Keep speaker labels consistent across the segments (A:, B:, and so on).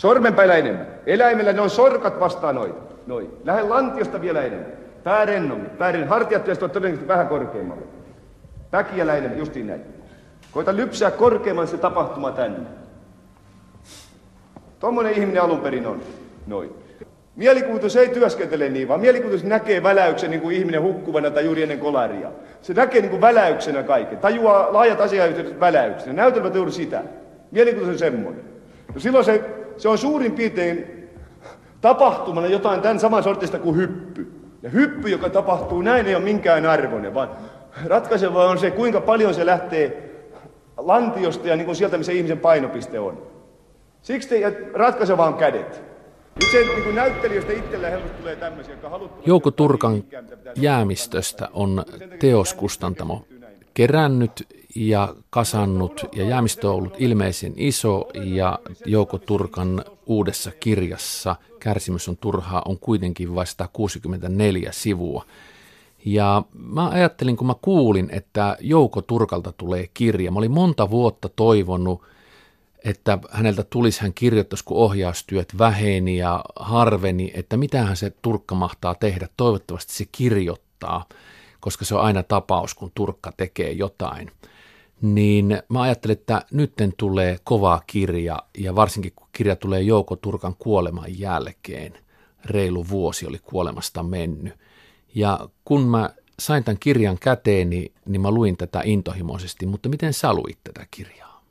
A: Sormenpäillä enemmän. Eläimellä ne on sorkat vastaan noin. Noin. Lähde lantiosta vielä enemmän. Pää rennommin. Pää rennommin. Hartiat pitäisi olla todennäköisesti vähän korkeammalle. Päkiä enemmän, justiin näin. Koita lypsää korkeamman se tapahtuma tänne. Tuommoinen ihminen alun perin on. Noin. Mielikuvitus ei työskentele niin, vaan mielikuvitus näkee väläyksen niin kuin ihminen hukkuvana tai juuri ennen kolaria. Se näkee niin kuin väläyksenä kaiken. Tajuaa laajat asiayhteydet väläyksenä. Näytelmät juuri sitä. Mielikuvitus on semmoinen. No silloin se, se on suurin piirtein tapahtumana jotain tämän saman sortista kuin hyppy. Ja hyppy, joka tapahtuu näin, ei ole minkään arvoinen, vaan ratkaiseva on se, kuinka paljon se lähtee lantiosta ja niin kuin sieltä, missä ihmisen painopiste on. Siksi te, ratkaiseva on kädet. Nyt se niin näyttelijöistä itsellä helposti tulee tämmöisiä, jotka haluavat...
B: Jouko Turkan jäämistöstä on teoskustantamo kerännyt ja kasannut, ja jäämistö on ollut ilmeisen iso, ja Jouko Turkan uudessa kirjassa Kärsimys on turhaa on kuitenkin vasta 64 sivua. Ja mä ajattelin, kun mä kuulin, että Jouko Turkalta tulee kirja, mä olin monta vuotta toivonut, että häneltä tulisi, hän kirjoittaisi, kun ohjaustyöt väheni ja harveni, että mitähän se Turkka mahtaa tehdä. Toivottavasti se kirjoittaa, koska se on aina tapaus, kun Turkka tekee jotain. Niin mä ajattelin, että nytten tulee kova kirja, ja varsinkin kun kirja tulee Jouko Turkan kuoleman jälkeen. Reilu vuosi oli kuolemasta mennyt. Ja kun mä sain tämän kirjan käteeni, niin mä luin tätä intohimoisesti, mutta miten sä luit tätä kirjaa?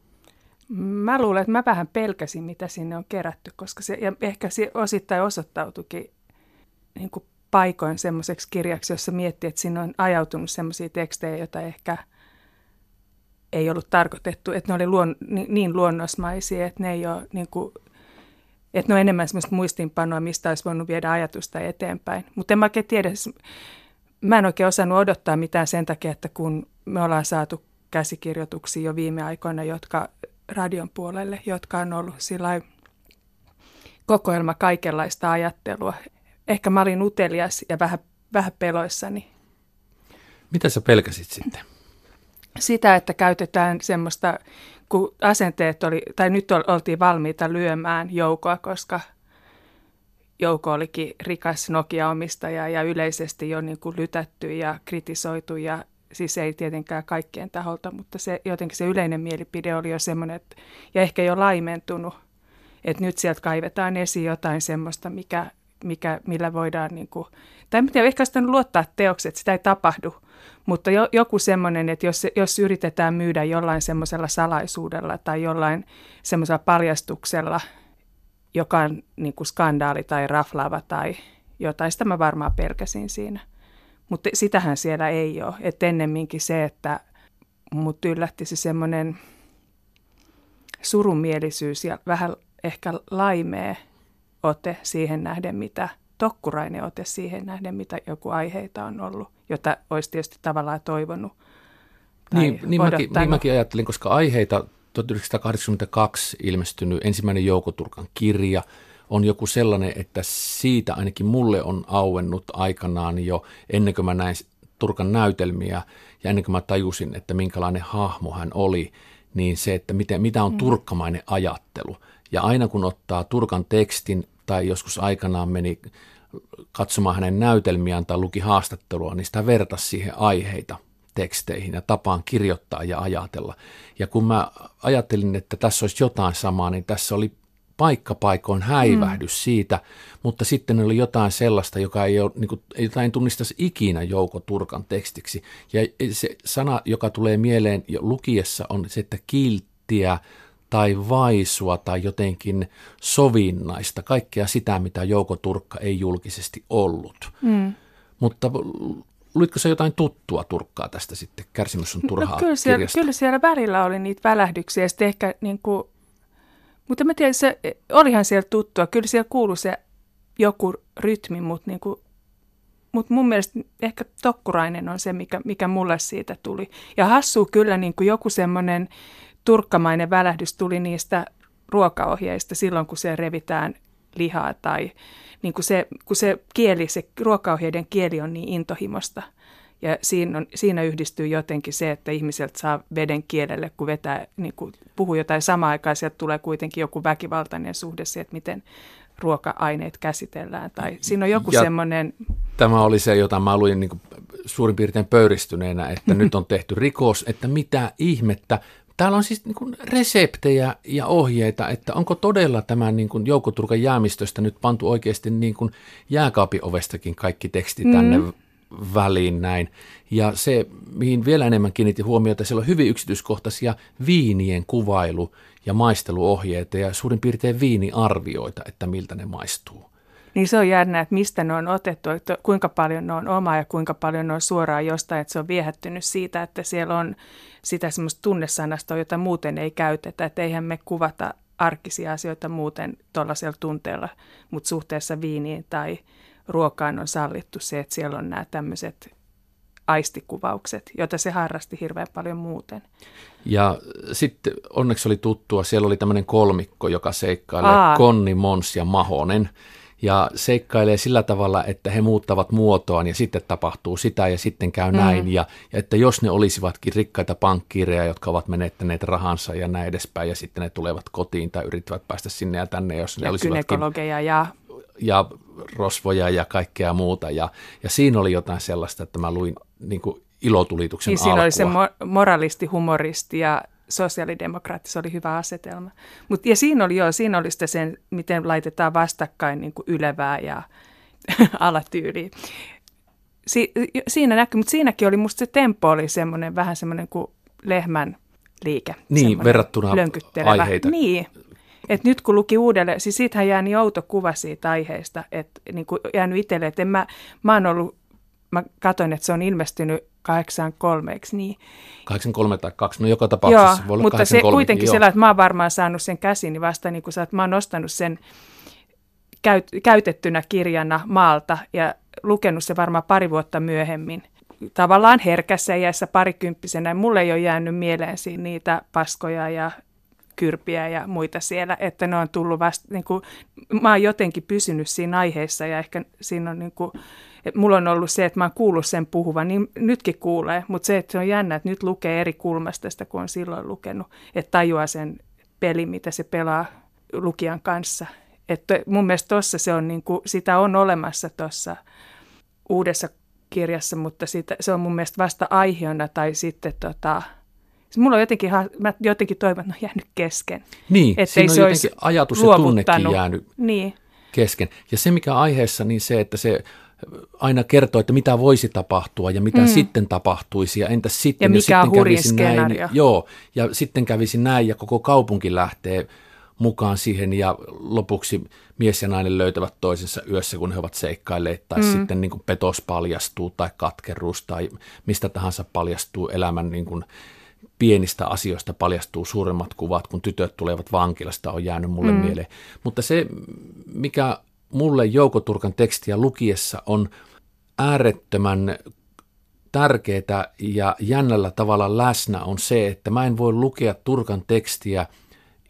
C: Mä luulen, että mä vähän pelkäsin, mitä sinne on kerätty, koska se ja ehkä se osittain osoittautuikin niin kuin paikoin semmoiseksi kirjaksi, jossa miettii, että sinne on ajautunut semmoisia tekstejä, joita ehkä ei ollut tarkoitettu, että ne oli luon, niin luonnosmaisia, että ne ei ole niin kuin, että ne on enemmän semmoista muistinpanoa, mistä olisi voinut viedä ajatusta eteenpäin. Mutta en mä oikein tiedä, mä en oikein osannut odottaa mitään sen takia, että kun me ollaan saatu käsikirjoituksia jo viime aikoina, jotka radion puolelle, jotka on ollut sillä kokoelma kaikenlaista ajattelua. Ehkä mä olin utelias ja vähän, vähän peloissani.
B: Mitä sä pelkäsit sitten?
C: Sitä, että käytetään semmoista, kun asenteet oli, tai nyt oltiin valmiita lyömään joukoa, koska Jouko olikin rikas Nokia-omistaja ja yleisesti jo niin kuin lytätty ja kritisoitu ja siis ei tietenkään kaikkien taholta, mutta se, jotenkin se yleinen mielipide oli jo semmoinen, että, ja ehkä jo laimentunut, että nyt sieltä kaivetaan esiin jotain semmoista, mikä, mikä, millä voidaan, niin kuin, tai en tiedä, ehkä sitä luottaa teokset, sitä ei tapahdu, mutta jo, joku semmoinen, että jos, jos yritetään myydä jollain semmoisella salaisuudella tai jollain semmoisella paljastuksella, joka on niin kuin skandaali tai raflaava tai jotain, sitä mä varmaan pelkäsin siinä. Mutta sitähän siellä ei ole. Että ennemminkin se, että mut yllätti se semmoinen surumielisyys ja vähän ehkä laimee ote siihen nähden, mitä tokkurainen ote siihen nähden, mitä joku aiheita on ollut, jota olisi tietysti tavallaan toivonut.
B: Niin, niin, mäkin, niin mäkin ajattelin, koska aiheita 1982 ilmestynyt ensimmäinen Joukoturkan kirja – on joku sellainen, että siitä ainakin mulle on auennut aikanaan jo ennen kuin mä näin Turkan näytelmiä ja ennen kuin mä tajusin, että minkälainen hahmo hän oli, niin se, että miten, mitä on mm. turkkamainen ajattelu. Ja aina kun ottaa Turkan tekstin tai joskus aikanaan meni katsomaan hänen näytelmiään tai luki haastattelua, niin sitä vertasi siihen aiheita teksteihin ja tapaan kirjoittaa ja ajatella. Ja kun mä ajattelin, että tässä olisi jotain samaa, niin tässä oli paikkapaikoin häivähdys mm. siitä, mutta sitten oli jotain sellaista, joka ei ole, niin kuin, jota en tunnistaisi ikinä Jouko Turkan tekstiksi. Ja se sana, joka tulee mieleen jo lukiessa, on se, että kilttiä tai vaisua tai jotenkin sovinnaista, kaikkea sitä, mitä Jouko Turkka ei julkisesti ollut. Mm. Mutta luitko se jotain tuttua Turkkaa tästä sitten, Kärsimys on no turhaa no,
C: kyllä, siellä, kyllä siellä välillä oli niitä välähdyksiä ja sitten ehkä niin kuin mutta mä tiedän, se, olihan siellä tuttua. Kyllä siellä kuului se joku rytmi, mutta, niin kuin, mutta mun mielestä ehkä Tokkurainen on se, mikä, mikä mulle siitä tuli. Ja hassu kyllä niin kuin joku semmoinen turkkamainen välähdys tuli niistä ruokaohjeista silloin, kun se revitään lihaa tai niin kuin se, kun se kieli, se ruokaohjeiden kieli on niin intohimosta. Ja siinä, on, siinä yhdistyy jotenkin se, että ihmiseltä saa veden kielelle, kun vetää, niin kuin puhuu jotain samaa aikaa, sieltä tulee kuitenkin joku väkivaltainen suhde siihen, että miten ruoka-aineet käsitellään. Tai siinä on joku semmoinen...
B: Tämä oli se, jota mä luin niin suurin piirtein pöyristyneenä, että nyt on tehty rikos, että mitä ihmettä. Täällä on siis niin kuin reseptejä ja ohjeita, että onko todella tämän niin kuin joukkoturkan jäämistöstä nyt pantu oikeasti niin kuin jääkaapiovestakin kaikki teksti tänne mm väliin näin. Ja se, mihin vielä enemmän kiinnitti huomiota, siellä on hyvin yksityiskohtaisia viinien kuvailu- ja maisteluohjeita ja suurin piirtein viiniarvioita, että miltä ne maistuu.
C: Niin se on jännä, että mistä ne on otettu, että kuinka paljon ne on oma ja kuinka paljon ne on suoraan jostain, että se on viehättynyt siitä, että siellä on sitä semmoista tunnesanastoa, jota muuten ei käytetä, että eihän me kuvata arkisia asioita muuten tuollaisella tunteella, mutta suhteessa viiniin tai ruokaan on sallittu se, että siellä on nämä tämmöiset aistikuvaukset, joita se harrasti hirveän paljon muuten.
B: Ja sitten onneksi oli tuttua, siellä oli tämmöinen kolmikko, joka seikkailee, Aa. Konni, Mons ja Mahonen. Ja seikkailee sillä tavalla, että he muuttavat muotoaan ja sitten tapahtuu sitä ja sitten käy mm. näin. Ja, ja että jos ne olisivatkin rikkaita pankkiireja, jotka ovat menettäneet rahansa ja näin edespäin, ja sitten ne tulevat kotiin tai yrittävät päästä sinne ja tänne, jos ne ja olisivatkin...
C: ja
B: ja rosvoja ja kaikkea muuta. Ja, ja siinä oli jotain sellaista, että mä luin niin kuin ilotulituksen niin,
C: siinä oli se mo- moralisti, humoristi ja sosiaalidemokraatti, se oli hyvä asetelma. Mut, ja siinä oli, joo, siinä oli sitä sen, miten laitetaan vastakkain niin kuin ylevää ja alatyyliä. Si- siinä näkyy, mutta siinäkin oli musta se tempo oli semmoinen vähän semmoinen kuin lehmän liike.
B: Niin, verrattuna aiheita.
C: Niin, et nyt kun luki uudelleen, siis siitähän jää niin outo kuva siitä aiheesta, että niin kuin jäänyt itselle, että en mä, mä oon ollut, mä katsoin, että se on ilmestynyt 83, eikö niin?
B: 83 tai 2, no joka tapauksessa
C: Joo, voi mutta se kuitenkin sillä, että mä oon varmaan saanut sen käsiin, niin vasta niin kuin sä, että mä oon nostanut sen käyt, käytettynä kirjana maalta ja lukenut se varmaan pari vuotta myöhemmin. Tavallaan herkässä iässä parikymppisenä. Mulle ei ole jäänyt mieleen niitä paskoja ja kyrpiä ja muita siellä, että ne on tullut vasta, niin kuin, mä oon jotenkin pysynyt siinä aiheessa ja ehkä siinä on niin kuin, että mulla on ollut se, että mä oon kuullut sen puhuvan, niin nytkin kuulee, mutta se, että se on jännä, että nyt lukee eri kulmasta sitä, kuin on silloin lukenut, että tajuaa sen peli, mitä se pelaa lukijan kanssa. Että mun mielestä tuossa se on niin kuin, sitä on olemassa tuossa uudessa kirjassa, mutta sitä, se on mun mielestä vasta aiheena tai sitten tota, Mulla on jotenkin, mä jotenkin toivon, että ne on jäänyt kesken.
B: Niin, että siinä on se jotenkin ajatus ja tunnekin jäänyt niin. kesken. Ja se mikä aiheessa, niin se, että se aina kertoo, että mitä voisi tapahtua ja mitä mm. sitten tapahtuisi ja entä sitten,
C: ja mikä
B: sitten
C: kävisi näin.
B: Joo, ja sitten kävisi näin ja koko kaupunki lähtee mukaan siihen ja lopuksi mies ja nainen löytävät toisensa yössä, kun he ovat seikkailleet tai mm. sitten niin kuin petos paljastuu tai katkeruus tai mistä tahansa paljastuu elämän niin kuin pienistä asioista paljastuu suuremmat kuvat, kun tytöt tulevat vankilasta, on jäänyt mulle mm. mieleen. Mutta se, mikä mulle Joukoturkan tekstiä lukiessa on äärettömän tärkeää ja jännällä tavalla läsnä on se, että mä en voi lukea Turkan tekstiä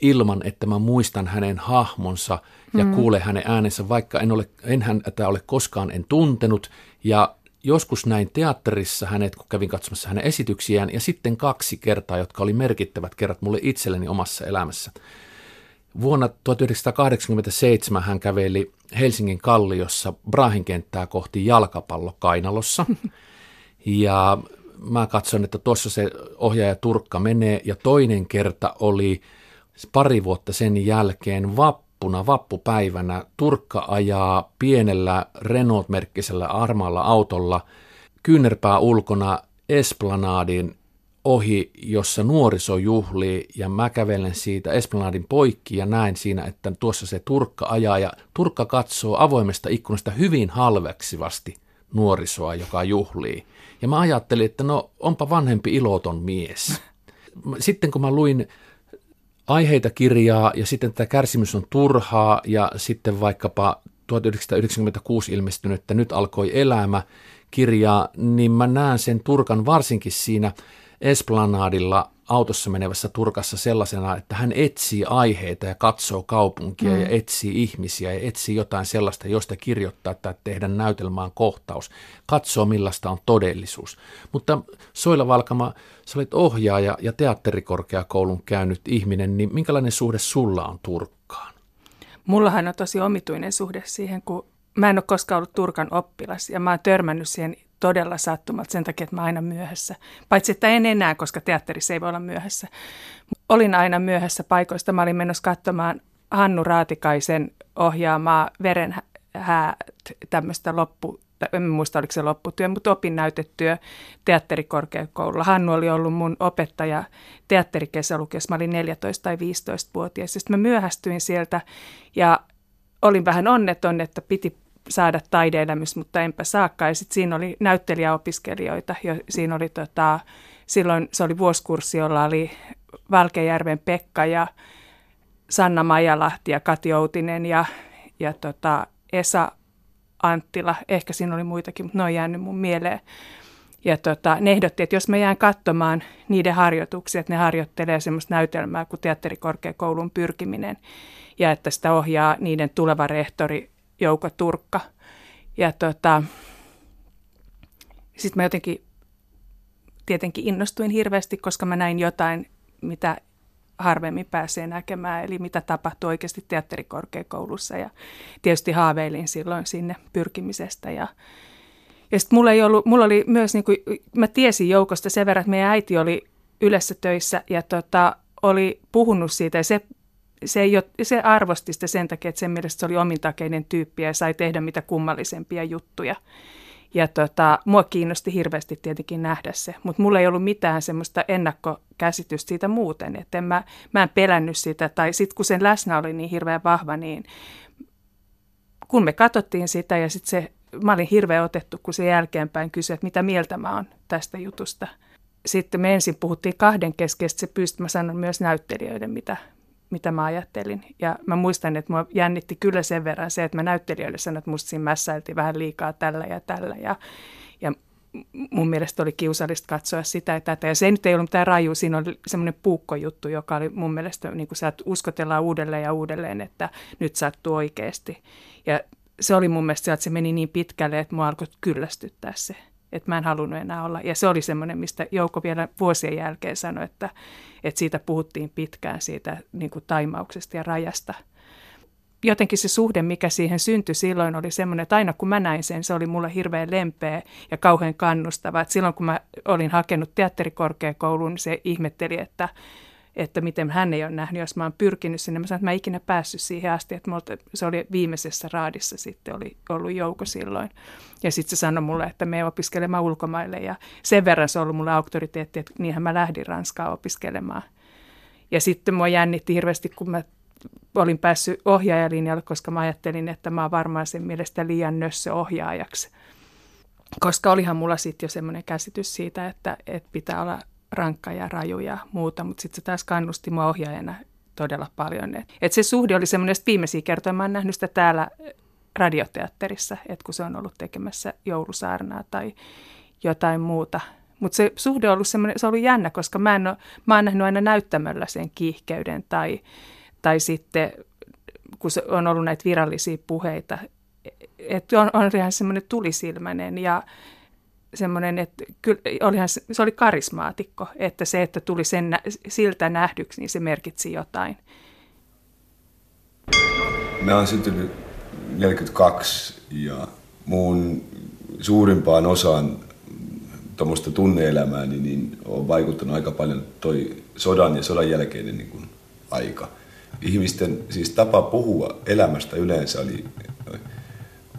B: ilman, että mä muistan hänen hahmonsa ja mm. kuule hänen äänensä, vaikka en, ole, en häntä ole koskaan en tuntenut ja Joskus näin teatterissa hänet, kun kävin katsomassa hänen esityksiään, ja sitten kaksi kertaa, jotka oli merkittävät kerrat mulle itselleni omassa elämässä. Vuonna 1987 hän käveli Helsingin kalliossa Brahin kenttää kohti jalkapallokainalossa. Ja mä katson, että tuossa se ohjaaja Turkka menee. Ja toinen kerta oli pari vuotta sen jälkeen Vapp vappuna, vappupäivänä, Turkka ajaa pienellä Renault-merkkisellä armaalla autolla kyynärpää ulkona Esplanadin ohi, jossa nuoriso juhlii ja mä kävelen siitä Esplanadin poikki ja näen siinä, että tuossa se Turkka ajaa ja Turkka katsoo avoimesta ikkunasta hyvin halveksivasti nuorisoa, joka juhlii. Ja mä ajattelin, että no onpa vanhempi iloton mies. Sitten kun mä luin aiheita kirjaa ja sitten tämä kärsimys on turhaa ja sitten vaikkapa 1996 ilmestynyt, että nyt alkoi elämä kirjaa, niin mä näen sen Turkan varsinkin siinä Esplanadilla autossa menevässä Turkassa sellaisena, että hän etsii aiheita ja katsoo kaupunkia mm. ja etsii ihmisiä ja etsii jotain sellaista, josta kirjoittaa tai tehdä näytelmään kohtaus, katsoo millaista on todellisuus. Mutta Soila Valkama, sä olet ohjaaja ja teatterikorkeakoulun käynyt ihminen, niin minkälainen suhde sulla on Turkkaan?
C: Mullahan on tosi omituinen suhde siihen, kun mä en ole koskaan ollut Turkan oppilas ja mä oon törmännyt siihen todella sattumalta sen takia, että mä aina myöhässä. Paitsi, että en enää, koska teatterissa ei voi olla myöhässä. Olin aina myöhässä paikoista. Mä olin menossa katsomaan Hannu Raatikaisen ohjaamaa verenhää tämmöistä loppu, en muista oliko se lopputyö, mutta opinnäytetyö teatterikorkeakoululla. Hannu oli ollut mun opettaja teatterikesälukiessa, mä olin 14 tai 15-vuotias. Sitten mä myöhästyin sieltä ja olin vähän onneton, että piti saada taideelämys, mutta enpä saakka. Ja sitten siinä oli näyttelijäopiskelijoita ja siinä oli tota, silloin se oli vuosikurssi, jolla oli Valkejärven Pekka ja Sanna Majalahti ja Kati Outinen ja, ja tota Esa Anttila. Ehkä siinä oli muitakin, mutta ne on jäänyt mun mieleen. Ja tota, ne ehdotti, että jos mä jään katsomaan niiden harjoituksia, että ne harjoittelee semmoista näytelmää kuin teatterikorkeakoulun pyrkiminen ja että sitä ohjaa niiden tuleva rehtori Jouko Turkka. Ja tota, sitten mä jotenkin tietenkin innostuin hirveästi, koska mä näin jotain, mitä harvemmin pääsee näkemään, eli mitä tapahtui oikeasti teatterikorkeakoulussa. Ja tietysti haaveilin silloin sinne pyrkimisestä. Ja, ja sitten mulla, ei ollut, mulla oli myös, niin kuin, mä tiesin joukosta sen verran, että meidän äiti oli yleensä töissä ja tota, oli puhunut siitä ja se se, ei ole, se arvosti sitä sen takia, että sen mielestä se oli omintakeinen tyyppi ja sai tehdä mitä kummallisempia juttuja. Ja tota, mua kiinnosti hirveästi tietenkin nähdä se, mutta mulla ei ollut mitään semmoista ennakkokäsitystä siitä muuten, että en mä, mä en pelännyt sitä, tai sitten kun sen läsnä oli niin hirveän vahva, niin kun me katsottiin sitä ja sitten se, mä olin hirveän otettu, kun se jälkeenpäin kysyi, että mitä mieltä mä oon tästä jutusta. Sitten me ensin puhuttiin kahden kesken, se pystyi, mä sanon myös näyttelijöiden, mitä, mitä mä ajattelin. Ja mä muistan, että mua jännitti kyllä sen verran se, että mä näyttelijöille sanoin, että musta siinä mässäiltiin vähän liikaa tällä ja tällä. Ja, ja mun mielestä oli kiusallista katsoa sitä ja tätä. Ja se nyt ei ollut mitään raju, siinä oli semmoinen puukkojuttu, joka oli mun mielestä, niin kuin sä uskotellaan uudelleen ja uudelleen, että nyt sattuu oikeasti. Ja se oli mun mielestä että se meni niin pitkälle, että mua alkoi kyllästyttää se että mä en halunnut enää olla. Ja se oli semmoinen, mistä Jouko vielä vuosien jälkeen sanoi, että, että siitä puhuttiin pitkään, siitä niin kuin taimauksesta ja rajasta. Jotenkin se suhde, mikä siihen syntyi silloin, oli semmoinen, että aina kun mä näin sen, se oli mulle hirveän lempeä ja kauhean kannustava. Että silloin kun mä olin hakenut teatterikorkeakouluun, niin se ihmetteli, että, että miten hän ei ole nähnyt, jos mä oon pyrkinyt sinne. Mä sanoin, että mä en ikinä päässyt siihen asti, että multa, se oli viimeisessä raadissa sitten oli ollut jouko silloin. Ja sitten se sanoi mulle, että me opiskelemaan ulkomaille ja sen verran se on ollut mulle auktoriteetti, että niinhän mä lähdin Ranskaa opiskelemaan. Ja sitten mua jännitti hirveästi, kun mä olin päässyt ohjaajalinjalle, koska mä ajattelin, että mä oon varmaan sen mielestä liian nössö ohjaajaksi. Koska olihan mulla sitten jo semmoinen käsitys siitä, että, että pitää olla rankka ja raju ja muuta, mutta sitten se taas kannusti mua ohjaajana todella paljon. Et, et se suhde oli semmoinen, että viimeisiä kertoja mä oon nähnyt sitä täällä radioteatterissa, että kun se on ollut tekemässä joulusaarnaa tai jotain muuta. Mutta se suhde on ollut semmoinen, se on ollut jännä, koska mä, en ole, mä oon nähnyt aina näyttämöllä sen kiihkeyden tai, tai sitten kun se on ollut näitä virallisia puheita, että on, on ihan semmoinen tulisilmäinen ja semmoinen, että kyllä, olihan, se oli karismaatikko, että se, että tuli sen, siltä nähdyksi, niin se merkitsi jotain.
D: Mä oon syntynyt 42 ja muun suurimpaan osaan tuommoista tunneelämääni niin on vaikuttanut aika paljon toi sodan ja sodan jälkeinen niin kuin aika. Ihmisten siis tapa puhua elämästä yleensä oli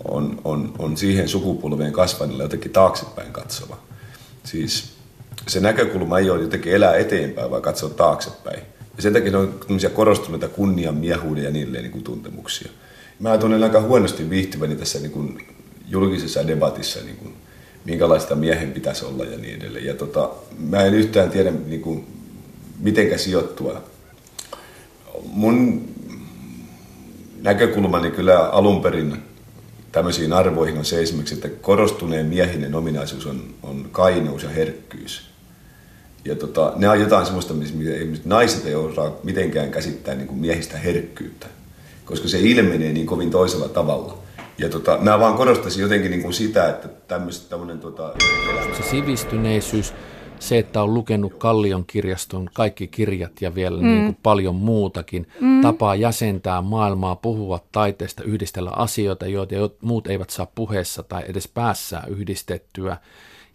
D: on, on, on siihen sukupolveen kasvanilla jotenkin taaksepäin katsova. Siis se näkökulma ei ole jotenkin elää eteenpäin, vaan katsoa taaksepäin. Ja sen takia on korostuneita kunnian, miehuuden ja niille niin kuin tuntemuksia. Mä tunnen aika huonosti viihtyväni tässä niin kuin julkisessa debatissa, niin kuin, minkälaista miehen pitäisi olla ja niin edelleen. Ja tota, mä en yhtään tiedä, niin kuin, mitenkä sijoittua. Mun näkökulmani kyllä alun perin tämmöisiin arvoihin on se esimerkiksi, että korostuneen miehinen ominaisuus on, on kaineus ja herkkyys. Ja tota, ne on jotain semmoista, missä naiset ei osaa mitenkään käsittää niin kuin miehistä herkkyyttä, koska se ilmenee niin kovin toisella tavalla. Ja tota, mä vaan korostaisin jotenkin niin kuin sitä, että tämmöinen... Tota...
B: Se sivistyneisyys, se, että on lukenut Kallion kirjaston kaikki kirjat ja vielä mm. niin kuin paljon muutakin, mm. tapaa jäsentää maailmaa, puhua taiteesta, yhdistellä asioita, joita muut eivät saa puheessa tai edes päässään yhdistettyä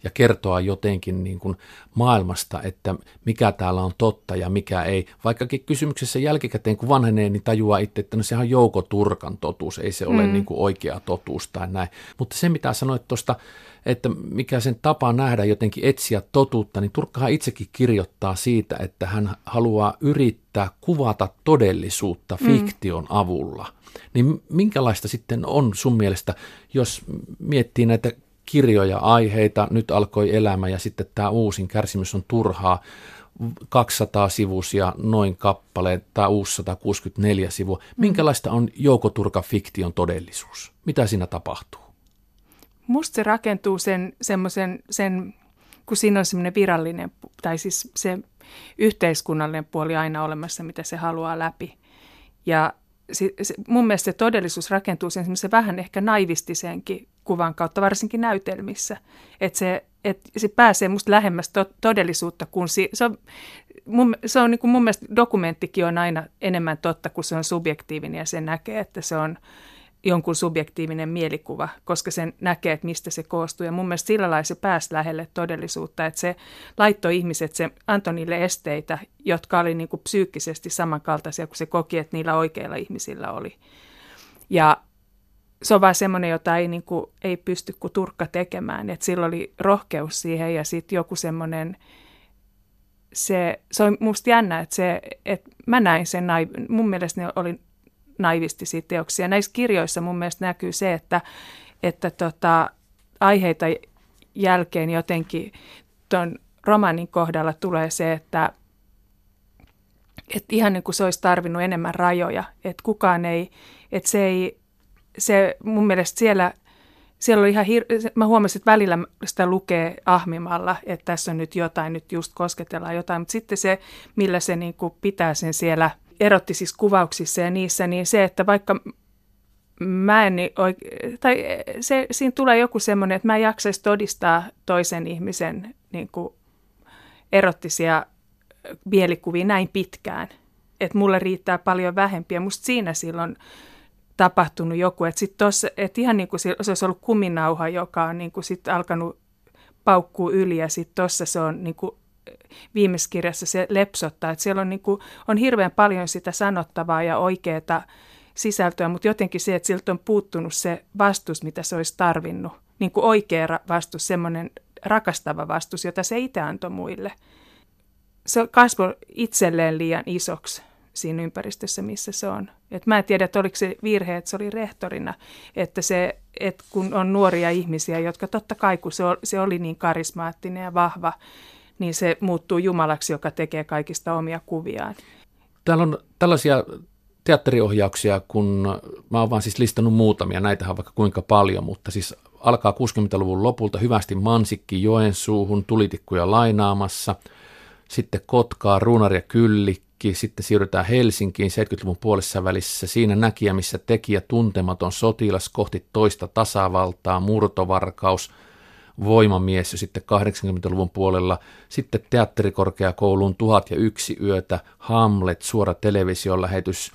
B: ja kertoa jotenkin niin kuin maailmasta, että mikä täällä on totta ja mikä ei. Vaikkakin kysymyksessä jälkikäteen, kun vanhenee, niin tajuaa itse, että no sehän on Jouko Turkan totuus, ei se ole mm. niin kuin oikea totuus tai näin. Mutta se, mitä sanoit tuosta, että mikä sen tapa nähdä jotenkin etsiä totuutta, niin Turkkahan itsekin kirjoittaa siitä, että hän haluaa yrittää kuvata todellisuutta mm. fiktion avulla. Niin minkälaista sitten on sun mielestä, jos miettii näitä kirjoja, aiheita, nyt alkoi elämä ja sitten tämä uusin kärsimys on turhaa, 200 sivusia noin kappale, tämä uusi 164 sivua. Mm. Minkälaista on Jouko fiktion todellisuus? Mitä siinä tapahtuu?
C: Musta se rakentuu sen semmoisen, sen, kun siinä on semmoinen virallinen, tai siis se yhteiskunnallinen puoli aina olemassa, mitä se haluaa läpi. Ja se, se, mun mielestä se todellisuus rakentuu sen vähän ehkä naivistiseenkin kuvan kautta, varsinkin näytelmissä. Että se, et se pääsee musta lähemmäs to, todellisuutta, kun si, se on, mun, se on niin kuin mun mielestä dokumenttikin on aina enemmän totta, kun se on subjektiivinen ja se näkee, että se on jonkun subjektiivinen mielikuva, koska sen näkee, että mistä se koostuu. Ja mun mielestä sillä lailla se pääsi lähelle todellisuutta, että se laittoi ihmiset, se antoi niille esteitä, jotka oli niin kuin psyykkisesti samankaltaisia kuin se koki, että niillä oikeilla ihmisillä oli. Ja se on vaan semmoinen, jota ei, niin kuin, ei pysty kuin turkka tekemään. että sillä oli rohkeus siihen ja sitten joku semmoinen, se, se on musta jännä, että, se, että mä näin sen, mun mielestä ne oli naivistisia teoksia. Näissä kirjoissa mun mielestä näkyy se, että, että tota, aiheita jälkeen jotenkin tuon romanin kohdalla tulee se, että, että ihan niin kuin se olisi tarvinnut enemmän rajoja, että kukaan ei, että se ei, se mun mielestä siellä, siellä oli ihan, hir- mä huomasin, että välillä sitä lukee ahmimalla, että tässä on nyt jotain, nyt just kosketellaan jotain, mutta sitten se, millä se niin kuin pitää sen siellä – erotti siis kuvauksissa ja niissä, niin se, että vaikka mä en oike- tai se, siinä tulee joku semmoinen, että mä en jaksaisi todistaa toisen ihmisen niin kuin erottisia mielikuvia näin pitkään. Että mulle riittää paljon vähempiä. Musta siinä silloin tapahtunut joku, että, sit tossa, että ihan niin kuin se olisi ollut kuminauha, joka on niin kuin sit alkanut paukkuu yli ja sitten tuossa se on niin kuin viimeisessä kirjassa se lepsottaa, että siellä on, niin kuin, on hirveän paljon sitä sanottavaa ja oikeaa sisältöä, mutta jotenkin se, että siltä on puuttunut se vastus, mitä se olisi tarvinnut, niin kuin oikea vastus, semmoinen rakastava vastus, jota se itse antoi muille. Se kasvoi itselleen liian isoksi siinä ympäristössä, missä se on. Et mä en tiedä, että oliko se virhe, että se oli rehtorina, että, se, että kun on nuoria ihmisiä, jotka totta kai, kun se oli, se oli niin karismaattinen ja vahva, niin se muuttuu Jumalaksi, joka tekee kaikista omia kuviaan.
B: Täällä on tällaisia teatteriohjauksia, kun mä oon vaan siis listannut muutamia, näitä on vaikka kuinka paljon, mutta siis alkaa 60-luvun lopulta hyvästi Mansikki Joensuuhun, tulitikkuja lainaamassa, sitten Kotkaa, Ruunari ja Kyllikki, sitten siirrytään Helsinkiin 70-luvun puolessa välissä, siinä näkijä, missä tekijä tuntematon sotilas kohti toista tasavaltaa, murtovarkaus – voimamies jo sitten 80-luvun puolella, sitten teatterikorkeakouluun Tuhat ja yksi yötä, Hamlet, suora televisiolähetys,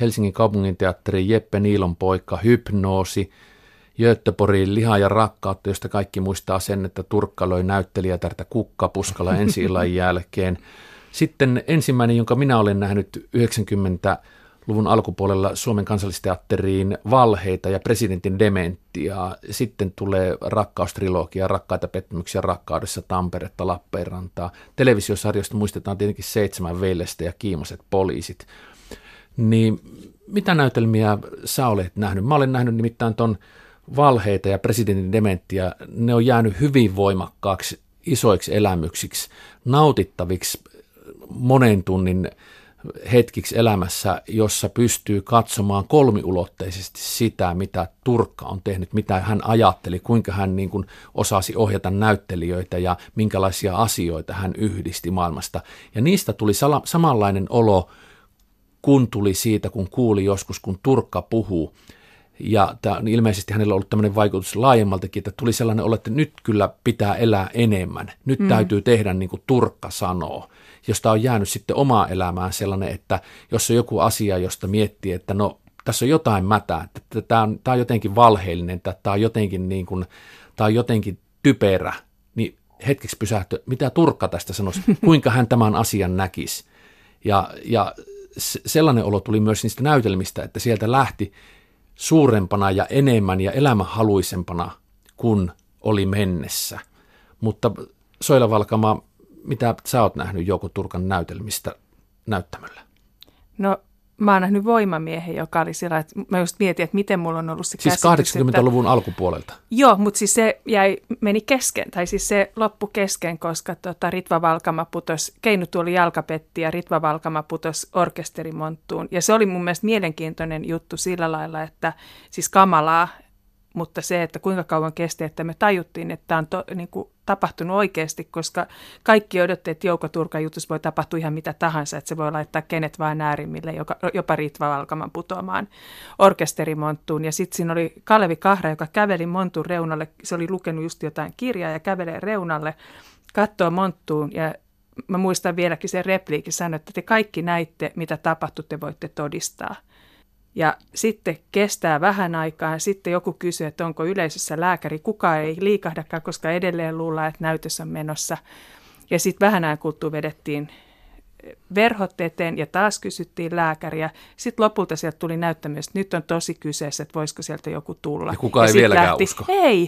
B: Helsingin kaupunginteatterin Jeppe Niilon poika, Hypnoosi, Göteborgin liha ja rakkautta, josta kaikki muistaa sen, että Turkka löi näyttelijätärtä kukkapuskalla ensi illan jälkeen. Sitten ensimmäinen, jonka minä olen nähnyt 90 luvun alkupuolella Suomen kansallisteatteriin valheita ja presidentin dementtiaa. Sitten tulee rakkaustrilogia, rakkaita pettymyksiä rakkaudessa, Tamperetta, Lappeenrantaa. Televisiosarjoista muistetaan tietenkin seitsemän veljestä ja kiimaset poliisit. Niin mitä näytelmiä sä olet nähnyt? Mä olen nähnyt nimittäin ton valheita ja presidentin dementtiä. Ne on jäänyt hyvin voimakkaaksi isoiksi elämyksiksi, nautittaviksi monen tunnin hetkiksi elämässä, jossa pystyy katsomaan kolmiulotteisesti sitä, mitä Turkka on tehnyt, mitä hän ajatteli, kuinka hän niin kuin osasi ohjata näyttelijöitä ja minkälaisia asioita hän yhdisti maailmasta. Ja niistä tuli sala, samanlainen olo, kun tuli siitä, kun kuuli joskus, kun Turkka puhuu. Ja tämä, ilmeisesti hänellä on ollut tämmöinen vaikutus laajemmaltakin, että tuli sellainen olo, että nyt kyllä pitää elää enemmän. Nyt mm. täytyy tehdä niin kuin Turkka sanoo josta on jäänyt sitten omaa elämään sellainen, että jos on joku asia, josta miettii, että no tässä on jotain mätää, että tämä on, tämä on jotenkin valheellinen, että tämä on jotenkin, niin kuin, tämä on jotenkin typerä, niin hetkeksi pysähtö, mitä Turkka tästä sanoisi, kuinka hän tämän asian näkisi. Ja, ja sellainen olo tuli myös niistä näytelmistä, että sieltä lähti suurempana ja enemmän ja elämänhaluisempana kuin oli mennessä. Mutta Soila Valkama, mitä sä oot nähnyt Jouko Turkan näytelmistä näyttämöllä?
C: No mä oon nähnyt voimamiehen, joka oli siellä, että mä just mietin, että miten mulla on ollut se
B: Siis käsitys, 80-luvun että, alkupuolelta?
C: Joo, mutta siis se jäi, meni kesken, tai siis se loppu kesken, koska tota, Ritva Valkama putos, keinutuoli jalkapetti ja Ritva Valkama putos orkesterimonttuun. Ja se oli mun mielestä mielenkiintoinen juttu sillä lailla, että siis kamalaa, mutta se, että kuinka kauan kesti, että me tajuttiin, että tämä on to, niin kuin, tapahtunut oikeasti, koska kaikki odotti, että Jouko Turkan jutussa voi tapahtua ihan mitä tahansa, että se voi laittaa kenet vain äärimmille, joka, jopa Ritva Valkaman putoamaan orkesterimonttuun. Ja sitten siinä oli Kalevi Kahra, joka käveli montun reunalle, se oli lukenut just jotain kirjaa ja kävelee reunalle, katsoo monttuun ja mä muistan vieläkin sen repliikin, sanoi, että te kaikki näitte, mitä tapahtui, te voitte todistaa. Ja sitten kestää vähän aikaa, sitten joku kysyy, että onko yleisössä lääkäri. Kuka ei liikahdakaan, koska edelleen luullaan, että näytös on menossa. Ja sitten vähän ajan kuluttua vedettiin verhot eteen ja taas kysyttiin lääkäriä. Sitten lopulta sieltä tuli näyttämys, että nyt on tosi kyseessä, että voisiko sieltä joku tulla.
B: Ja kukaan ei vieläkään
C: lähti,
B: usko.
C: Ei,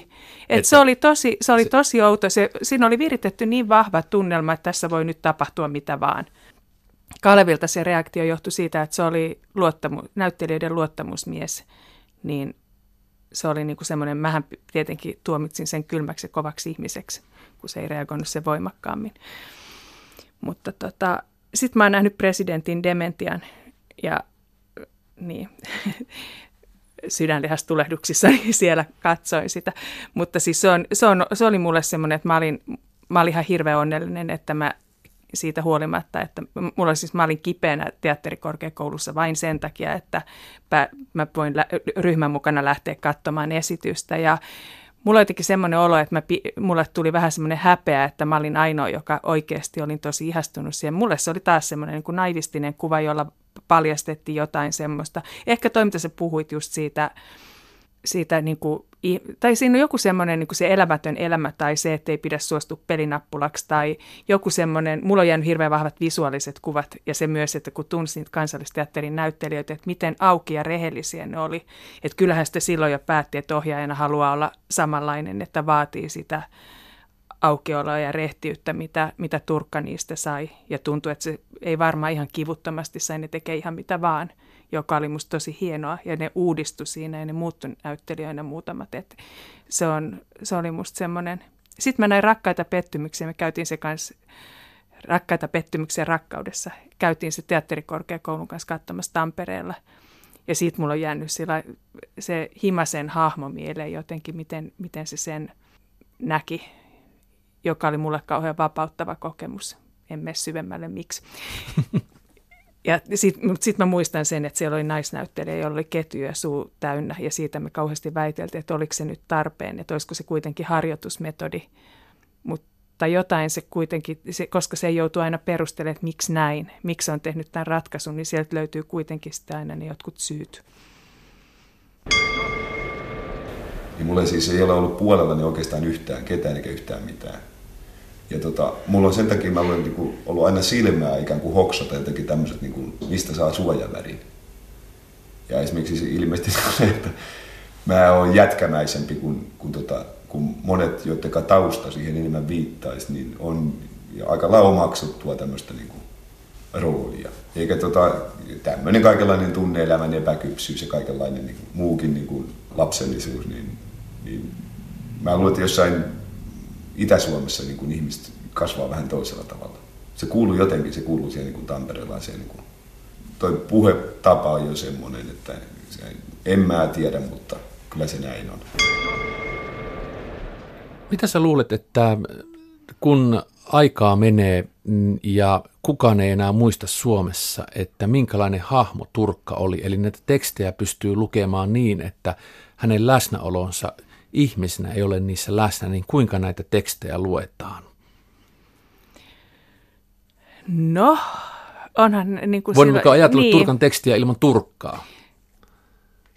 C: et että, se oli tosi, se oli tosi outo. Se, siinä oli viritetty niin vahva tunnelma, että tässä voi nyt tapahtua mitä vaan. Kalevilta se reaktio johtui siitä, että se oli luottamu, näyttelijöiden luottamusmies, niin se oli niin kuin semmoinen, mähän tietenkin tuomitsin sen kylmäksi ja kovaksi ihmiseksi, kun se ei reagoinut se voimakkaammin. Mutta tota, sitten mä oon nähnyt presidentin dementian ja niin, sydänlihastulehduksissa, niin siellä katsoin sitä. Mutta siis se, on, se, on, se oli mulle semmoinen, että mä olin, mä olin ihan hirveän onnellinen, että mä siitä huolimatta, että mulla siis, mä olin kipeänä teatterikorkeakoulussa vain sen takia, että mä voin ryhmän mukana lähteä katsomaan esitystä ja Mulla oli jotenkin semmoinen olo, että mä, mulle tuli vähän semmoinen häpeä, että mä olin ainoa, joka oikeasti olin tosi ihastunut siihen. Mulle se oli taas semmoinen niin kuin naivistinen kuva, jolla paljastettiin jotain semmoista. Ehkä toi, mitä sä puhuit just siitä, siitä niin kuin, tai siinä on joku semmoinen niin se elämätön elämä tai se, että ei pidä suostua pelinappulaksi tai joku semmoinen, mulla on jäänyt hirveän vahvat visuaaliset kuvat ja se myös, että kun tunsin niitä kansallisteatterin näyttelijöitä, että miten auki ja rehellisiä ne oli. Että kyllähän sitä silloin jo päätti, että ohjaajana haluaa olla samanlainen, että vaatii sitä aukeoloa ja rehtiyttä, mitä, mitä Turkka niistä sai. Ja tuntui, että se ei varmaan ihan kivuttomasti sai, ne tekee ihan mitä vaan – joka oli musta tosi hienoa ja ne uudistu siinä ja ne muuttu näyttelijöinä muutamat. Et se, on, se oli musta semmoinen. Sitten mä näin rakkaita pettymyksiä, me käytiin se kanssa rakkaita pettymyksiä rakkaudessa. Käytiin se teatterikorkeakoulun kanssa katsomassa Tampereella. Ja siitä mulla on jäänyt sillä, se Himasen hahmo mieleen jotenkin, miten, miten se sen näki, joka oli mulle kauhean vapauttava kokemus. En mene syvemmälle miksi. Ja sitten sit mä muistan sen, että siellä oli naisnäyttelijä, jolla oli ketjuja suu täynnä ja siitä me kauheasti väiteltiin, että oliko se nyt tarpeen, että olisiko se kuitenkin harjoitusmetodi. Mutta jotain se kuitenkin, se, koska se joutuu aina perustelemaan, että miksi näin, miksi on tehnyt tämän ratkaisun, niin sieltä löytyy kuitenkin sitä aina ne jotkut syyt.
D: Niin mulla siis ei ole ollut puolella niin oikeastaan yhtään ketään eikä yhtään mitään. Ja tota, mulla on sen takia, mä olen niin kuin, ollut aina silmää ikään kuin hoksata jotenkin tämmöiset, kuin, mistä saa suojavärin. Ja esimerkiksi se ilmeisesti se, että mä oon jätkämäisempi kuin, kuin, tota, kuin monet, joiden tausta siihen enemmän viittaisi, niin on aika lailla omaksuttua tämmöistä niin kuin, roolia. Eikä tota, tämmöinen kaikenlainen tunneelämän epäkypsyys ja kaikenlainen niin muukin niin kuin, lapsellisuus, niin, niin mä luulen, että jossain Itä-Suomessa niin kuin ihmiset kasvaa vähän toisella tavalla. Se kuuluu jotenkin, se kuuluu siihen niin kuin Tampereelaiseen niin kuin toi puhetapa on jo semmoinen, että en mä tiedä, mutta kyllä se näin on.
B: Mitä sä luulet, että kun aikaa menee ja kukaan ei enää muista Suomessa, että minkälainen hahmo Turkka oli, eli näitä tekstejä pystyy lukemaan niin, että hänen läsnäolonsa ihmisenä ei ole niissä läsnä, niin kuinka näitä tekstejä luetaan?
C: No, onhan niin kuin
B: Voimmeko ajatella niin. Turkan tekstiä ilman Turkkaa?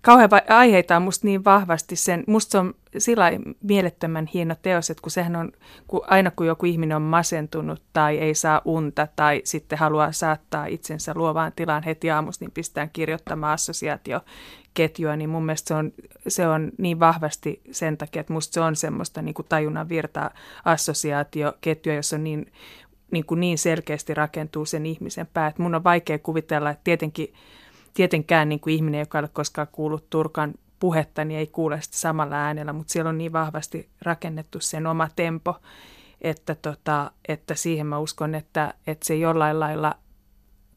C: Kauhean aiheita on musta niin vahvasti sen, musta se on sillä mielettömän hieno teos, että kun sehän on, kun aina kun joku ihminen on masentunut tai ei saa unta tai sitten haluaa saattaa itsensä luovaan tilaan heti aamusta, niin pistään kirjoittamaan assosiaatioketjua, niin mun mielestä se on, se on niin vahvasti sen takia, että musta se on semmoista niin kuin tajunnan virtaa assosiaatioketjua, jossa on niin, niin, kuin niin selkeästi rakentuu sen ihmisen pää. Että mun on vaikea kuvitella, että tietenkin tietenkään niin kuin ihminen, joka ei ole koskaan kuullut Turkan puhetta, niin ei kuule sitä samalla äänellä, mutta siellä on niin vahvasti rakennettu sen oma tempo, että, tota, että siihen mä uskon, että, että se jollain lailla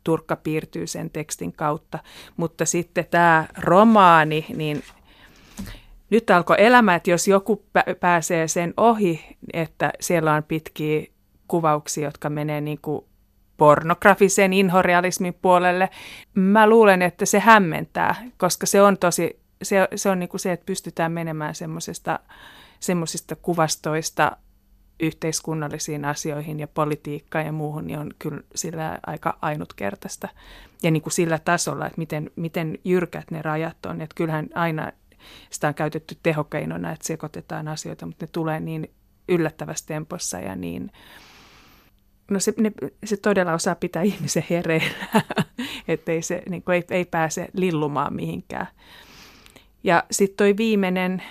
C: Turkka piirtyy sen tekstin kautta. Mutta sitten tämä romaani, niin nyt alkoi elämä, että jos joku pääsee sen ohi, että siellä on pitkiä kuvauksia, jotka menee niin kuin pornografisen inhorealismin puolelle. Mä luulen, että se hämmentää, koska se on tosi, se, se on niin kuin se, että pystytään menemään semmoisista semmoisista kuvastoista yhteiskunnallisiin asioihin ja politiikkaan ja muuhun, niin on kyllä sillä aika ainutkertaista. Ja niin kuin sillä tasolla, että miten, miten jyrkät ne rajat on. Että kyllähän aina sitä on käytetty tehokeinona, että sekoitetaan asioita, mutta ne tulee niin yllättävässä tempossa ja niin, No se, ne, se todella osaa pitää ihmisen hereillä, että ei, se, niin kuin ei, ei pääse lillumaan mihinkään. Ja sitten toi viimeinen,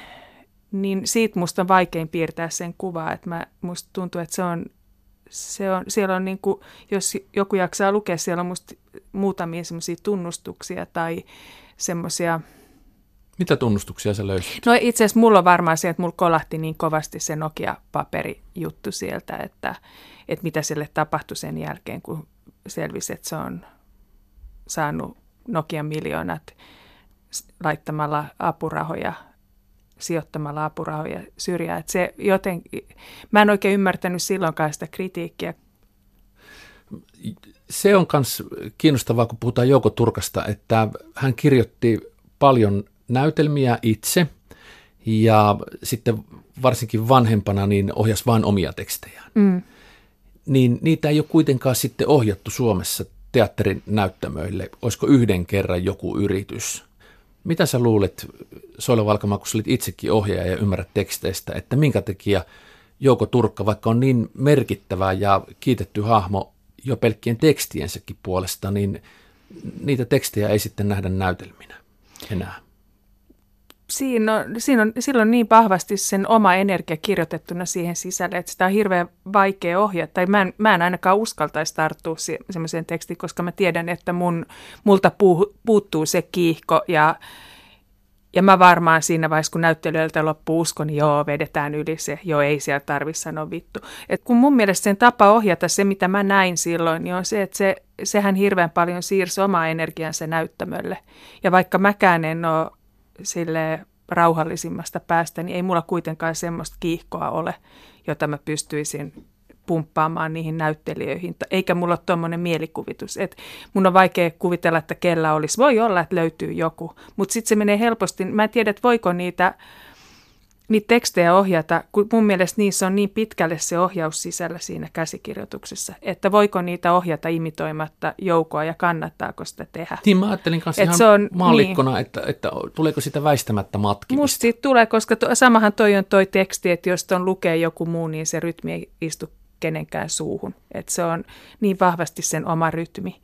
C: niin siitä musta on vaikein piirtää sen kuvaa, että mä, musta tuntuu, että se on, se on, siellä on niin kuin, jos joku jaksaa lukea, siellä on musta muutamia semmoisia tunnustuksia tai semmoisia...
B: Mitä tunnustuksia sä löysit?
C: No itse asiassa mulla on varmaan se, että mulla kolahti niin kovasti se Nokia-paperijuttu sieltä, että, että mitä sille tapahtui sen jälkeen, kun selvisi, että se on saanut Nokian miljoonat laittamalla apurahoja, sijoittamalla apurahoja syrjään. Että se joten, mä en oikein ymmärtänyt silloinkaan sitä kritiikkiä.
B: Se on myös kiinnostavaa, kun puhutaan Jouko Turkasta, että hän kirjoitti paljon näytelmiä itse ja sitten varsinkin vanhempana niin ohjasi vain omia tekstejään. Mm niin niitä ei ole kuitenkaan sitten ohjattu Suomessa teatterin näyttämöille. Olisiko yhden kerran joku yritys? Mitä sä luulet, Soila Valkama, kun olit itsekin ohjaaja ja ymmärrät teksteistä, että minkä takia Jouko Turkka, vaikka on niin merkittävä ja kiitetty hahmo jo pelkkien tekstiensäkin puolesta, niin niitä tekstejä ei sitten nähdä näytelminä enää?
C: Siinä on, siinä on silloin niin vahvasti sen oma energia kirjoitettuna siihen sisälle, että sitä on hirveän vaikea ohjata. Tai mä en, mä en ainakaan uskaltaisi tarttua semmoiseen tekstiin, koska mä tiedän, että mun, multa puu, puuttuu se kiihko ja, ja mä varmaan siinä vaiheessa, kun näyttelijöiltä loppuu usko, niin joo, vedetään yli se, joo, ei siellä tarvitse sanoa vittu. Et kun mun mielestä sen tapa ohjata se, mitä mä näin silloin, niin on se, että se, sehän hirveän paljon siirsi omaa energiansa näyttämölle. Ja vaikka mäkään en ole sille rauhallisimmasta päästä, niin ei mulla kuitenkaan semmoista kiihkoa ole, jota mä pystyisin pumppaamaan niihin näyttelijöihin, eikä mulla ole tuommoinen mielikuvitus. Et mun on vaikea kuvitella, että kellä olisi. Voi olla, että löytyy joku, mutta sitten se menee helposti. Mä en tiedä, että voiko niitä niitä tekstejä ohjata, kun mun mielestä niissä on niin pitkälle se ohjaus sisällä siinä käsikirjoituksessa, että voiko niitä ohjata imitoimatta joukoa ja kannattaako sitä tehdä.
B: Niin mä ajattelin kanssa ihan se on, maallikkona, niin, että, että tuleeko sitä väistämättä matkimista.
C: Musta siitä tulee, koska to, samahan toi on toi teksti, että jos ton lukee joku muu, niin se rytmi ei istu kenenkään suuhun. Että se on niin vahvasti sen oma rytmi.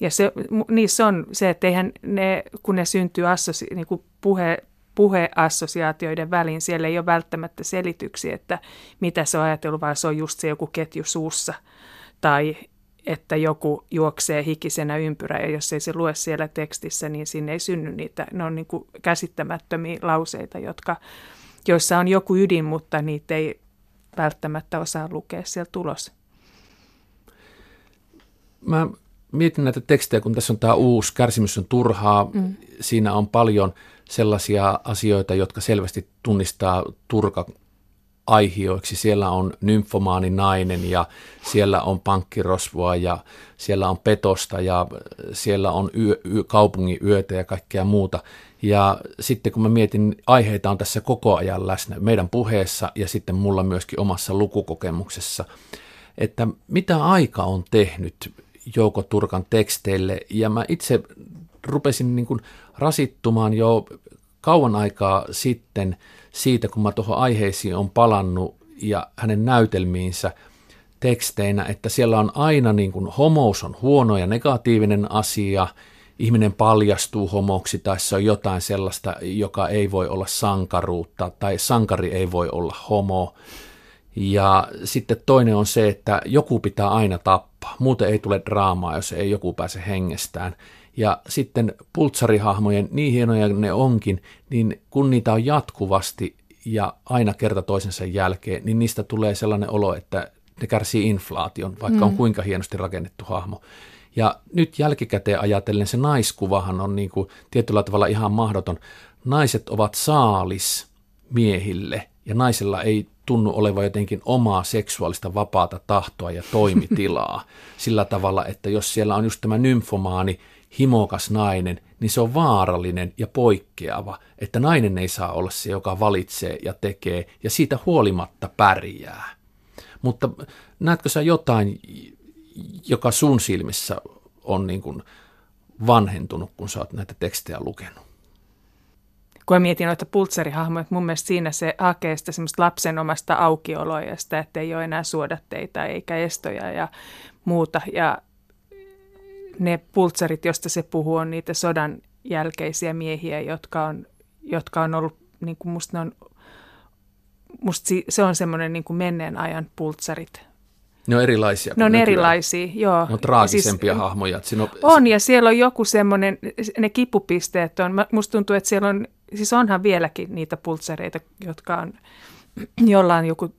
C: Ja se, niissä on se, että eihän ne, kun ne syntyy assosi, niin kuin puhe, puheassosiaatioiden väliin. Siellä ei ole välttämättä selityksiä, että mitä se on ajatellut, vaan se on just se joku ketju suussa tai että joku juoksee hikisenä ympyrä ja jos ei se lue siellä tekstissä, niin sinne ei synny niitä. Ne on niin kuin käsittämättömiä lauseita, jotka, joissa on joku ydin, mutta niitä ei välttämättä osaa lukea sieltä tulos.
B: Mä mietin näitä tekstejä, kun tässä on tämä uusi Kärsimys on turhaa, mm. siinä on paljon sellaisia asioita, jotka selvästi tunnistaa Turka aihioiksi. Siellä on nymfomaani nainen ja siellä on pankkirosvoa ja siellä on petosta ja siellä on yö, yö, kaupungin yötä ja kaikkea muuta. Ja sitten kun mä mietin, aiheita on tässä koko ajan läsnä meidän puheessa ja sitten mulla myöskin omassa lukukokemuksessa, että mitä aika on tehnyt Jouko Turkan teksteille. Ja mä itse rupesin niin kuin rasittumaan jo kauan aikaa sitten siitä, kun mä tuohon aiheisiin on palannut ja hänen näytelmiinsä teksteinä, että siellä on aina niin kuin homous on huono ja negatiivinen asia, ihminen paljastuu homoksi tai se on jotain sellaista, joka ei voi olla sankaruutta tai sankari ei voi olla homo. Ja sitten toinen on se, että joku pitää aina tappaa, muuten ei tule draamaa, jos ei joku pääse hengestään. Ja sitten pultsarihahmojen, niin hienoja ne onkin, niin kun niitä on jatkuvasti ja aina kerta toisensa jälkeen, niin niistä tulee sellainen olo, että ne kärsii inflaation, vaikka mm. on kuinka hienosti rakennettu hahmo. Ja nyt jälkikäteen ajatellen se naiskuvahan on niin kuin tietyllä tavalla ihan mahdoton. Naiset ovat saalis miehille ja naisella ei tunnu olevan jotenkin omaa seksuaalista vapaata tahtoa ja toimitilaa sillä tavalla, että jos siellä on just tämä nymfomaani, himokas nainen, niin se on vaarallinen ja poikkeava, että nainen ei saa olla se, joka valitsee ja tekee ja siitä huolimatta pärjää. Mutta näetkö sä jotain, joka sun silmissä on niin kuin vanhentunut, kun sä oot näitä tekstejä lukenut?
C: kun mä mietin noita pultserihahmoja, että mun mielestä siinä se hakee sitä semmoista lapsenomasta aukioloa ja sitä, että ei ole enää suodatteita eikä estoja ja muuta. Ja ne pultserit, joista se puhuu, on niitä sodan jälkeisiä miehiä, jotka on, jotka on ollut, niin kuin musta on, musta se on semmoinen niin kuin menneen ajan pultsarit.
B: Ne on erilaisia.
C: Ne on nykyään. erilaisia, joo.
B: Ne on traagisempia siis, hahmoja. Että
C: on, on, ja siellä on joku semmoinen, ne kipupisteet on, musta tuntuu, että siellä on, siis onhan vieläkin niitä pultsareita, jotka on, jolla on joku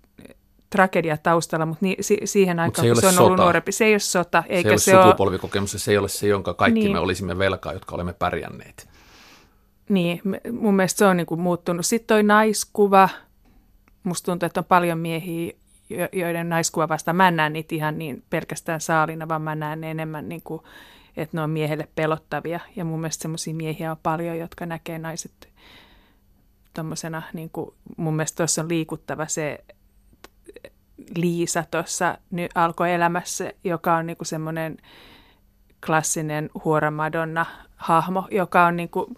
C: tragedia taustalla, mutta ni, si, siihen aikaan, se kun se on sota. ollut nuorempi, se ei ole sota. Eikä
B: se ei ole sukupolvikokemus, se ei ole se, jonka kaikki niin. me olisimme velkaa, jotka olemme pärjänneet.
C: Niin, mun mielestä se on niin kuin muuttunut. Sitten toi naiskuva, musta tuntuu, että on paljon miehiä, joiden naiskuva vasta, mä en näe niitä ihan niin pelkästään saalina, vaan mä näen ne enemmän niin kuin, että ne on miehelle pelottavia. Ja mun mielestä semmoisia miehiä on paljon, jotka näkee naiset tuommoisena, niin kuin, mun mielestä tuossa on liikuttava se Liisa tuossa nyt alkoi elämässä, joka on niinku semmoinen klassinen huoramadonna hahmo, joka on niinku,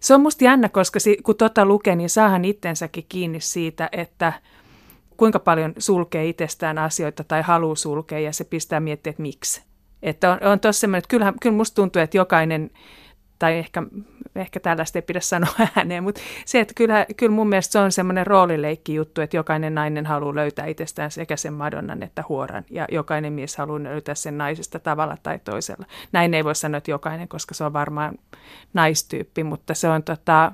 C: se on musta jännä, koska kun tota lukee, niin saahan itsensäkin kiinni siitä, että kuinka paljon sulkee itsestään asioita tai haluaa sulkea ja se pistää miettiä, että miksi. Että on, on tossa semmoinen, että kyllähän, kyllä musta tuntuu, että jokainen tai ehkä, ehkä tällaista ei pidä sanoa ääneen, mutta se, että kyllä, kyllä mun mielestä se on semmoinen roolileikki juttu, että jokainen nainen haluaa löytää itsestään sekä sen Madonnan että huoran, ja jokainen mies haluaa löytää sen naisesta tavalla tai toisella. Näin ei voi sanoa, että jokainen, koska se on varmaan naistyyppi, mutta se on tota,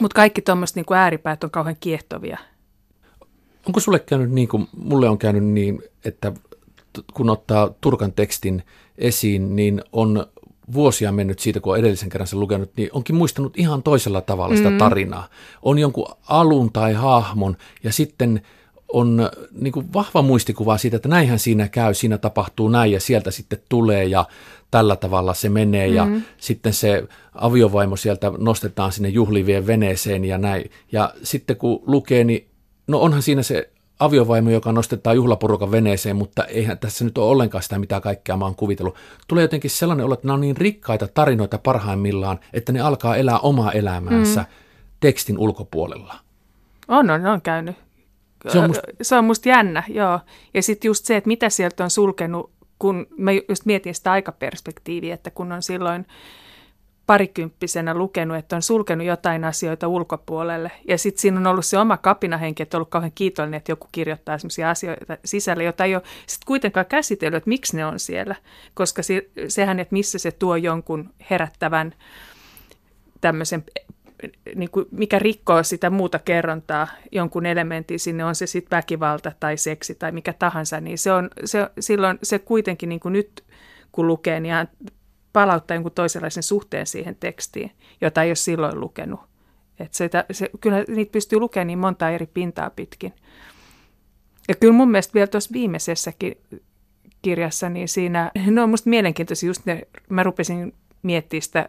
C: mutta kaikki tuommoiset niin ääripäät on kauhean kiehtovia.
B: Onko sulle käynyt niin kuin mulle on käynyt niin, että kun ottaa Turkan tekstin esiin, niin on vuosia mennyt siitä, kun on edellisen kerran sen lukenut, niin onkin muistanut ihan toisella tavalla sitä mm. tarinaa. On jonkun alun tai hahmon ja sitten on niin kuin vahva muistikuva siitä, että näinhän siinä käy, siinä tapahtuu näin ja sieltä sitten tulee ja tällä tavalla se menee ja mm. sitten se aviovaimo sieltä nostetaan sinne juhlivien veneeseen ja näin. Ja sitten kun lukee, niin no onhan siinä se aviovaimo, joka nostetaan juhlaporukan veneeseen, mutta eihän tässä nyt ole ollenkaan sitä, mitä kaikkea mä oon kuvitellut. Tulee jotenkin sellainen olo, että nämä on niin rikkaita tarinoita parhaimmillaan, että ne alkaa elää omaa elämäänsä mm. tekstin ulkopuolella.
C: On, on, on käynyt. Se on, musta... se on musta jännä, joo. Ja sitten just se, että mitä sieltä on sulkenut, kun mä just mietin sitä aikaperspektiiviä, että kun on silloin – parikymppisenä lukenut, että on sulkenut jotain asioita ulkopuolelle. Ja sitten siinä on ollut se oma kapinahenki, että on ollut kauhean kiitollinen, että joku kirjoittaa sellaisia asioita sisälle, joita ei ole sitten kuitenkaan käsitellyt, että miksi ne on siellä. Koska se, sehän, että missä se tuo jonkun herättävän tämmöisen niin kuin, mikä rikkoo sitä muuta kerrontaa, jonkun elementin sinne, on se sitten väkivalta tai seksi tai mikä tahansa, niin se on, se, silloin se kuitenkin niin kuin nyt kun lukee, niin palauttaa jonkun toisenlaisen suhteen siihen tekstiin, jota ei ole silloin lukenut. Et se, se, kyllä niitä pystyy lukemaan niin monta eri pintaa pitkin. Ja kyllä mun mielestä vielä tuossa viimeisessäkin kirjassa, niin siinä, ne on musta mielenkiintoisia, just ne, mä rupesin miettiä sitä,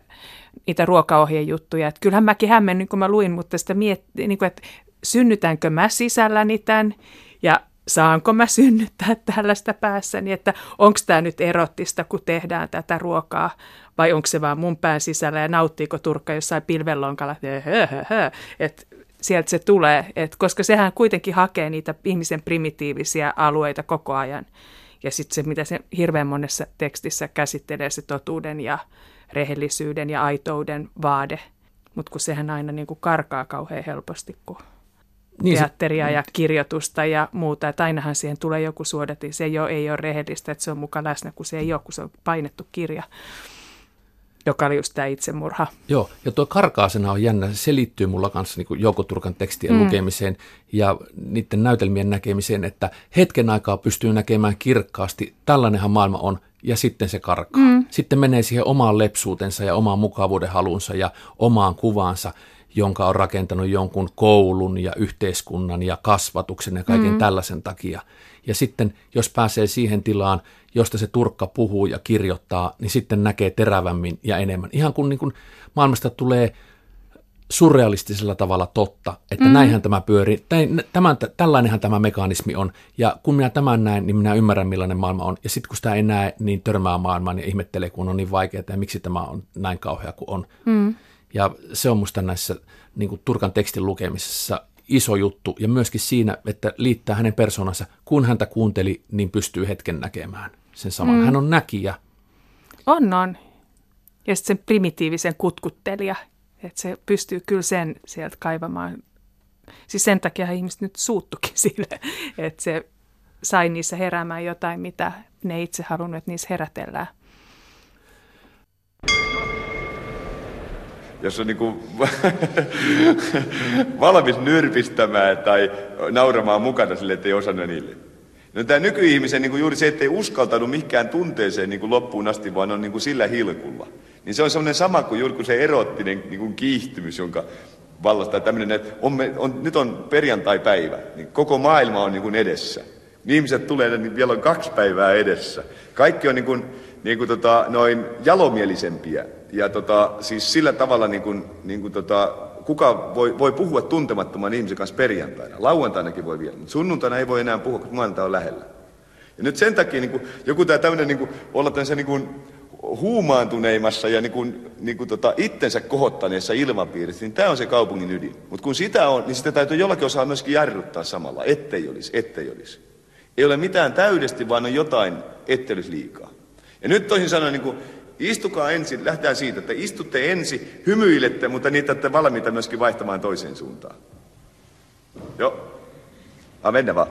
C: niitä ruokaohjejuttuja. Että kyllähän mäkin hämmennyin, kun mä luin, mutta sitä miettii, niin että synnytänkö mä sisälläni tämän ja saanko mä synnyttää tällaista päässäni, että onko tämä nyt erottista, kun tehdään tätä ruokaa, vai onko se vaan mun pään sisällä ja nauttiiko turkka jossain pilvenlonkalla, että sieltä se tulee, et koska sehän kuitenkin hakee niitä ihmisen primitiivisiä alueita koko ajan. Ja sitten se, mitä se hirveän monessa tekstissä käsittelee, se totuuden ja rehellisyyden ja aitouden vaade. Mutta kun sehän aina niin kuin karkaa kauhean helposti, kun niin teatteria se, ja kirjoitusta ja muuta. Että ainahan siihen tulee joku suodatin. Se ei ole, ei ole rehellistä, että se on mukaan läsnä, kun se ei ole, kun se on painettu kirja joka oli just tämä itsemurha.
B: Joo, ja tuo karkaasena on jännä. Se liittyy mulla kanssa niin Jouko Turkan tekstien mm. lukemiseen ja niiden näytelmien näkemiseen, että hetken aikaa pystyy näkemään kirkkaasti, tällainenhan maailma on, ja sitten se karkaa. Mm. Sitten menee siihen omaan lepsuutensa ja omaan mukavuuden halunsa ja omaan kuvaansa, jonka on rakentanut jonkun koulun ja yhteiskunnan ja kasvatuksen ja kaiken mm. tällaisen takia. Ja sitten jos pääsee siihen tilaan, josta se turkka puhuu ja kirjoittaa, niin sitten näkee terävämmin ja enemmän. Ihan kun, niin kuin maailmasta tulee surrealistisella tavalla totta, että mm. näinhän tämä pyörii, tämän, tällainenhan tämä mekanismi on, ja kun minä tämän näen, niin minä ymmärrän millainen maailma on, ja sitten kun sitä ei näe, niin törmää maailmaan ja ihmettelee, kun on niin vaikeaa, ja miksi tämä on näin kauhea kuin on. Mm. Ja se on musta näissä niin kuin Turkan tekstin lukemisessa iso juttu, ja myöskin siinä, että liittää hänen persoonansa, kun häntä kuunteli, niin pystyy hetken näkemään sen saman. Mm. Hän on näkijä.
C: On, on. Ja sitten sen primitiivisen kutkuttelija, että se pystyy kyllä sen sieltä kaivamaan. Siis sen takia ihmiset nyt suuttukin sille, että se sai niissä heräämään jotain, mitä ne itse halunnut, että niissä herätellään.
A: Jos on niin kuin valmis nyrpistämään tai nauramaan mukana sille, että ei osannut niille. No tämä nykyihmisen niin kuin juuri se, ettei uskaltanut mihinkään tunteeseen niin kuin loppuun asti, vaan on niin kuin sillä hilkulla. Niin se on semmoinen sama kuin juuri se erottinen niin kuin kiihtymys, jonka vallasta tämmöinen, että on, on, nyt on perjantai-päivä, niin koko maailma on niin kuin edessä. Ihmiset tulee, niin vielä on kaksi päivää edessä. Kaikki on niin kuin, niin kuin tota, noin jalomielisempiä. Ja tota, siis sillä tavalla niin kuin, niin kuin tota, kuka voi, voi puhua tuntemattoman ihmisen kanssa perjantaina. Lauantainakin voi vielä, mutta sunnuntaina ei voi enää puhua, kun maanantai on lähellä. Ja nyt sen takia niin kuin, joku tämä tämmöinen niin olla tämmöisen niin kuin, huumaantuneimmassa ja niin kuin, niin kuin tota, itsensä kohottaneessa ilmapiirissä, niin tämä on se kaupungin ydin. Mutta kun sitä on, niin sitä täytyy jollakin osaa myöskin jarruttaa samalla, ettei olisi, ettei olisi. Ei ole mitään täydesti, vaan on jotain, ettei olisi liikaa. Ja nyt toisin sanoen, niin kuin, Istukaa ensin, lähdetään siitä, että istutte ensin, hymyilette, mutta niitä olette valmiita myöskin vaihtamaan toiseen suuntaan. Joo. Mennä vaan.